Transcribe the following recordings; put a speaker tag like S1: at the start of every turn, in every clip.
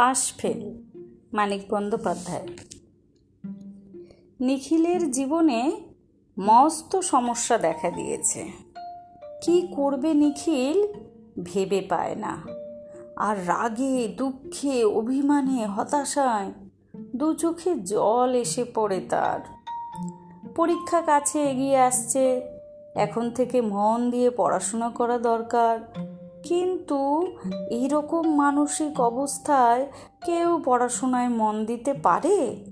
S1: Pass fail Manik Bandyopadhyay. নিখিলের জীবনে মস্ত সমস্যা দেখা দিয়েছে। কি করবে নিখিল ভেবে পায় না। আর রাগে, দুঃখে, অভিমানে, হতাশায় দু চোখে জল এসে পড়ে তার। পরীক্ষা কাছে এগিয়ে আসছে। এখন থেকে মন দিয়ে পড়াশোনা করা দরকার। কিন্তু এইরকম মানসিক অবস্থায় কেউ পড়াশোনায় মন দিতে পারে?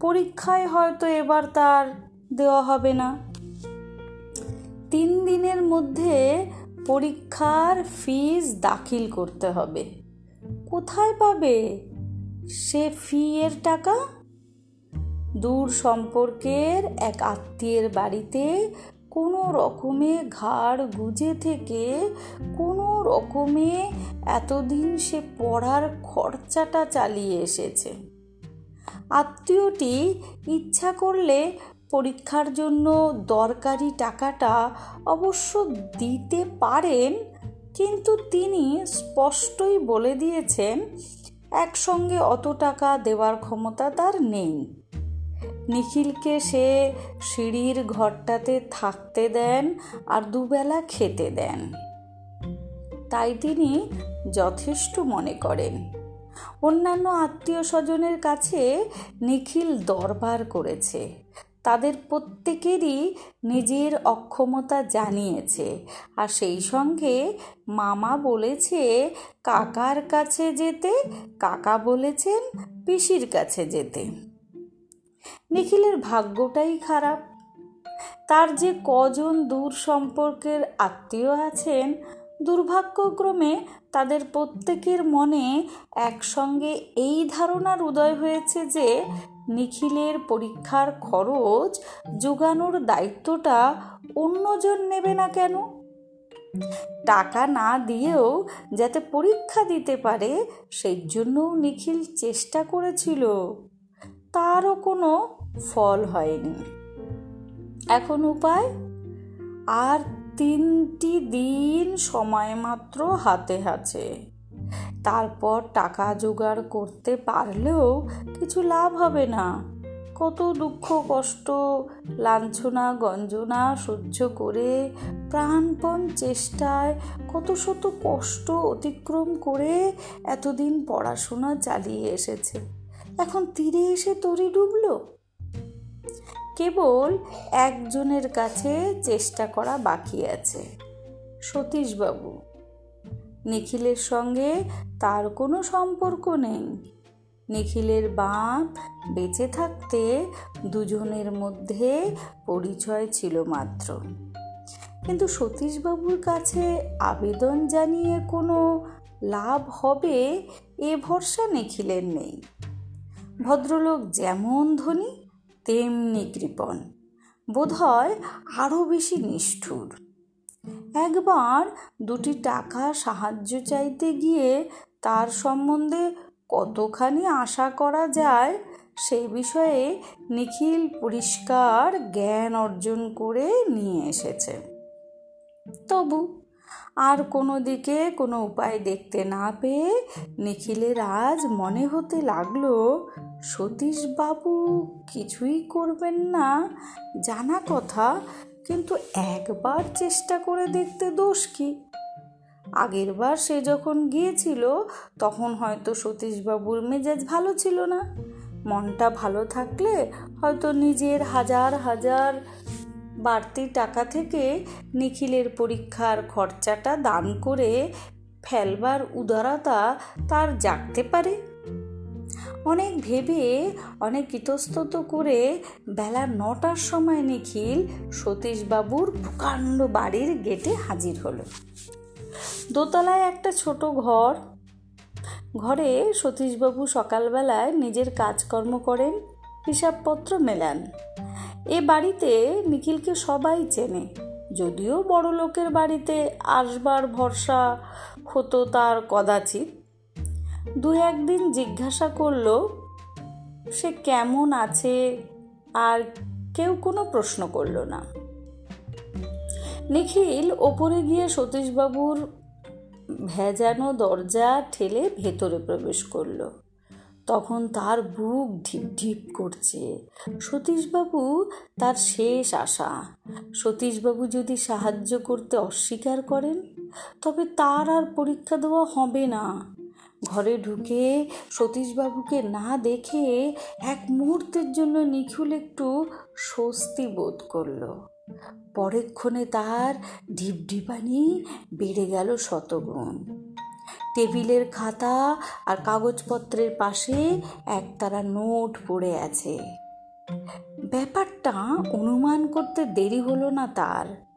S1: পরীক্ষায় হয়তো এবার তার দেওয়া হবে না। তিন দিনের মধ্যে পরীক্ষার ফিস দাখিল করতে হবে। কোথায় পাবে সে ফি এর টাকা? দূর সম্পর্কের এক আত্মীয়ের বাড়িতে কোনো রকমে ঘাড় গুজে থেকে রকমে এতদিন সে পড়ার খরচাটা চালিয়ে এসেছে। আত্মীয়টি ইচ্ছা করলে পরীক্ষার জন্য দরকারি টাকাটা অবশ্য দিতে পারেন, কিন্তু তিনি স্পষ্টই বলে দিয়েছেন, একসঙ্গে অত টাকা দেওয়ার ক্ষমতা তার নেই। নিখিলকে সে সিঁড়ির ঘরটাতে থাকতে দেন আর দুবেলা খেতে দেন। তাই তিনি যথেষ্ট মনে করেন। অন্যান্য আত্মীয় স্বজনের কাছে নিখিল দরবার করেছে। তাদের প্রত্যেকেরই নিজের অক্ষমতা জানিয়েছে। আর সেই সঙ্গে মামা বলেছে, কাকার কাছে যেতে, কাকা বলেছেন পিসির কাছে যেতে। নিখিলের ভাগ্যটাই খারাপ। তার যে কজন দূর সম্পর্কের আত্মীয় আছেন দুর্ভাগ্যক্রমে তাদের প্রত্যেকের মনে একসঙ্গে এই ধারণার উদয় হয়েছে যে নিখিলের পরীক্ষার খরচ যোগানোর দায়িত্বটা অন্যজন নেবে না কেন? টাকা না দিয়েও যাতে পরীক্ষা দিতে পারে সেই জন্যও নিখিল চেষ্টা করেছিল। তারও কোনো ফল হয়নি। এখন উপায়? আর তিনটি দিন সময় মাত্র হাতে আছে তারপর টাকা জোগাড় করতে পারলেও কিছু লাভ হবে না। কত দুঃখ, কষ্ট, লাঞ্ছনা, গঞ্জনা সহ্য করে প্রাণপণ চেষ্টায় কত শত কষ্ট অতিক্রম করে এতদিন পড়াশোনা চালিয়ে এসেছে। এখন তীরে এসে তরি ডুবল? কেবল একজনের কাছে চেষ্টা করা বাকি আছে। সতীশবাবু, নিখিলের সঙ্গে তার কোনো সম্পর্ক নেই। নিখিলের বাপ বেঁচে থাকতে দুজনের মধ্যে পরিচয় ছিল মাত্র। কিন্তু সতীশবাবুর কাছে আবেদন জানিয়ে কোনো লাভ হবে এ ভরসা নিখিলের নেই। ভদ্রলোক যেমন ধনী তেমনি কৃপণ। বোধহয় আরও বেশি নিষ্ঠুর। একবার দুটি টাকা সাহায্য চাইতে গিয়ে তার সম্বন্ধে কতখানি আশা করা যায় সেই বিষয়ে নিখিল পরিষ্কার জ্ঞান অর্জন করে নিয়ে এসেছে। তবু আর কোনো দিকে কোনো উপায় দেখতে না পেয়ে নিখিলের আজ মনে হতে লাগল, সতীশবাবু কিছুই করবেন না, জানা কথা, কিন্তু একবার চেষ্টা করে দেখতে দোষ কি? আগেরবার সে যখন গিয়েছিল, তখন হয়তো সতীশবাবুর মেজাজ ভালো ছিল না। মনটা ভালো থাকলে হয়তো নিজের হাজার হাজার বাড়তি টাকা থেকে নিখিলের পরীক্ষার খরচাটা দান করে ফেলবার উদারতা তার জাগতে পারে। অনেক ভেবে অনেক ইতস্তত করে বেলা নটার সময় নিখিল সতীশবাবুর প্রকাণ্ড বাড়ির গেটে হাজির হলো। দোতলায় একটা ছোট ঘর। ঘরে সতীশবাবু সকালবেলায় নিজের কাজকর্ম করেন, হিসাবপত্র মেলান। এ বাড়িতে নিখিলকে সবাই চেনে। যদিও বড় লোকের বাড়িতে আসবার ভরসা হতো তার কদাচিৎ। দু একদিন জিজ্ঞাসা করল, সে কেমন আছে? আর কেউ কোনো প্রশ্ন করল না। নিখিল ওপরে গিয়ে সতীশবাবুর ভেজানো দরজা ঠেলে ভেতরে প্রবেশ করল। তখন তার বুক ঢিপ ঢিপ করছে। সতীশবাবু তার শেষ আশা। সতীশবাবু যদি সাহায্য করতে অস্বীকার করেন, তবে তার আর পরীক্ষা দেওয়া হবে না। ঘরে ঢুকে সতীশবাবুকে না দেখে এক মুহূর্তের জন্য নিখুল একটু স্বস্তি বোধ করল। পরেক্ষণে তার ঢিপঢিপানি বেড়ে গেল শতগুণ। টেবিলের খাতা আর কাগজপত্রের পাশে একতারা নোট পড়ে আছে। ব্যাপারটা অনুমান করতে দেরি হলো না তার।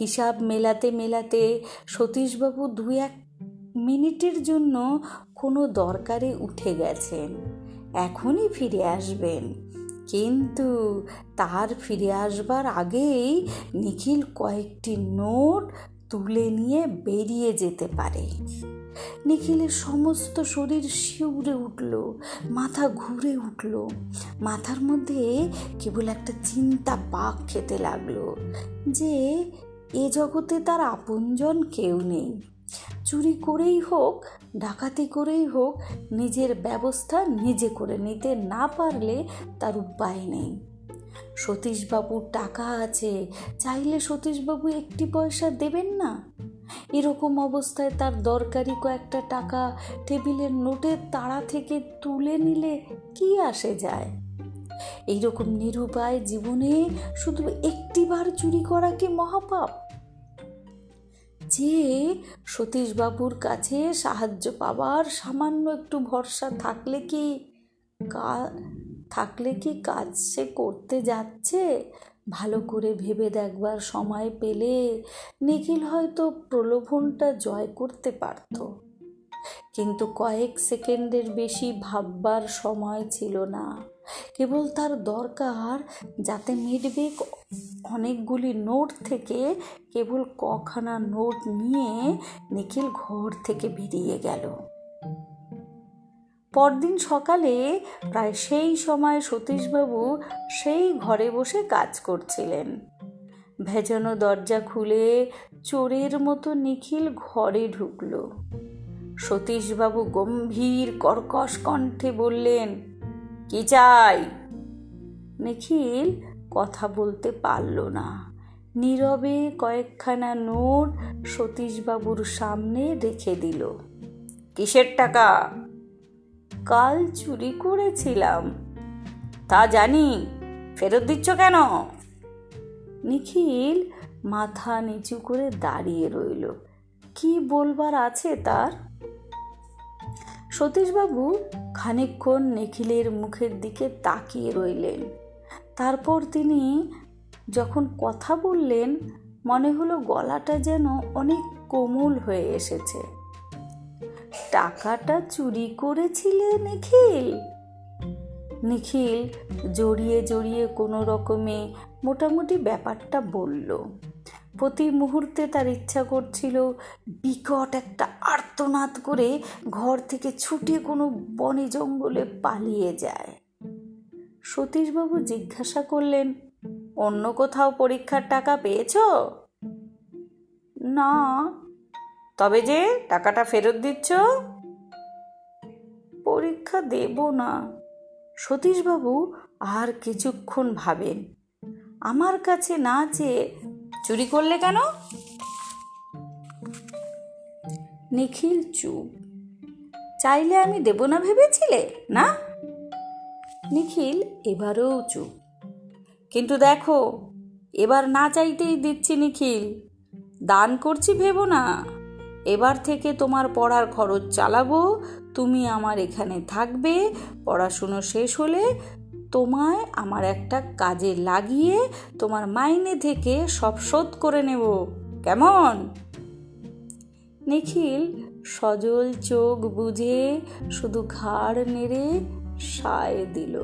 S1: হিসাব মেলাতে মেলাতে সতীশবাবু দু এক মিনিটের জন্য কোনো দরকারে উঠে গেছেন। এখনই ফিরে আসবেন। কিন্তু তার ফিরে আসবার আগেই নিখিল কয়েকটি নোট তুলে নিয়ে বেরিয়ে যেতে পারে। নিখিলের সমস্ত শরীর শিউরে উঠল, মাথা ঘুরে উঠল। মাথার মধ্যে কেবল একটা চিন্তা পাক খেতে লাগল যে, এ জগতে তার আপনজন কেউ নেই। চুরি করেই হোক, ডাকাতি করেই হোক, নিজের ব্যবস্থা নিজে করে নিতে না পারলে তার উপায় নেই। সতীশবাবুর টাকা আছে, চাইলে সতীশবাবু একটি পয়সা দেবেন না? এরকম অবস্থায় তার দরকারি কয়েকটা টাকা টেবিলের নোটের তাড়া থেকে তুলে নিলে কি আসে যায়? এইরকম নিরুপায় জীবনে শুধু একটিবার চুরি করা কি মহাপাপ? যে সতীশবাবুর কাছে সাহায্য পাবার সামান্য একটু ভরসা থাকলে কি থাকলে কি কাজ সে করতে যাচ্ছে? ভালো করে ভেবে দেখবার সময় পেলে নিখিল হয়তো প্রলোভনটা জয় করতে পারত। কিন্তু কয়েক সেকেন্ডের বেশি ভাববার সময় ছিল না। কেবল তার দরকার যাতে মিটবে অনেকগুলি নোট থেকে কেবল কখানা নোট নিয়ে নিখিল ঘর থেকে বেরিয়ে গেল। পরদিন সকালে প্রায় সেই সময় সতীশবাবু সেই ঘরে বসে কাজ করছিলেন। ভেজানো দরজা খুলে চোরের মতো নিখিল ঘরে ঢুকল। সতীশবাবু গম্ভীর কর্কশ কণ্ঠে বললেন, কি চাই? নিখিল কথা বলতে পারল না। নীরবে কয়েকখানা নোট সতীশবাবুর সামনে রেখে দিল। কিসের টাকা? কাল চুরি করেছিলাম। তা জানি, ফেরত দিচ্ছ কেন? নিখিল মাথা নিচু করে দাঁড়িয়ে রইল। কি বলবার আছে তার? সতীশবাবু খানিক্ষণ নিখিলের মুখের দিকে তাকিয়ে রইলেন। তারপর তিনি যখন কথা বললেন, মনে হলো গলাটা যেন অনেক কোমল হয়ে এসেছে। টাকাটা চুরি করেছিলে নিখিল? নিখিল জড়িয়ে জড়িয়ে কোনো রকমে মোটামুটি ব্যাপারটা বলল। প্রতি মুহূর্তে তার ইচ্ছা করছিল বিকট একটা আর্তনাদ করে ঘর থেকে ছুটে কোনো বনে জঙ্গলে পালিয়ে যায়। সতীশবাবু জিজ্ঞাসা করলেন, অন্য কোথাও পরীক্ষার টাকা পেয়েছ? না তবে যে টাকাটা ফেরত দিচ্ছ, পরীক্ষা দেব না। সতীশবাবু আর কিছুক্ষণ ভাবেন। আমার কাছে না চেয়ে চুরি করলে কেন? নিখিল চুপ। চাইলে আমি দেব না ভেবেছিলে, না? নিখিল এবারেও চুপ। কিন্তু দেখো, এবার না চাইতেই দিচ্ছি নিখিল। দান করছি ভেবো না। এবার থেকে তোমার পড়ার খরচ চালাবো, তুমি আমার এখানে থাকবে, পড়াশুনো শেষ হলে তোমায় আমার একটা কাজে লাগিয়ে তোমার মাইনে থেকে সব শোধ করে নেব। কেমন? নিখিল সজল চোখ বুঝে শুধু ঘাড় নেড়ে সায় দিল।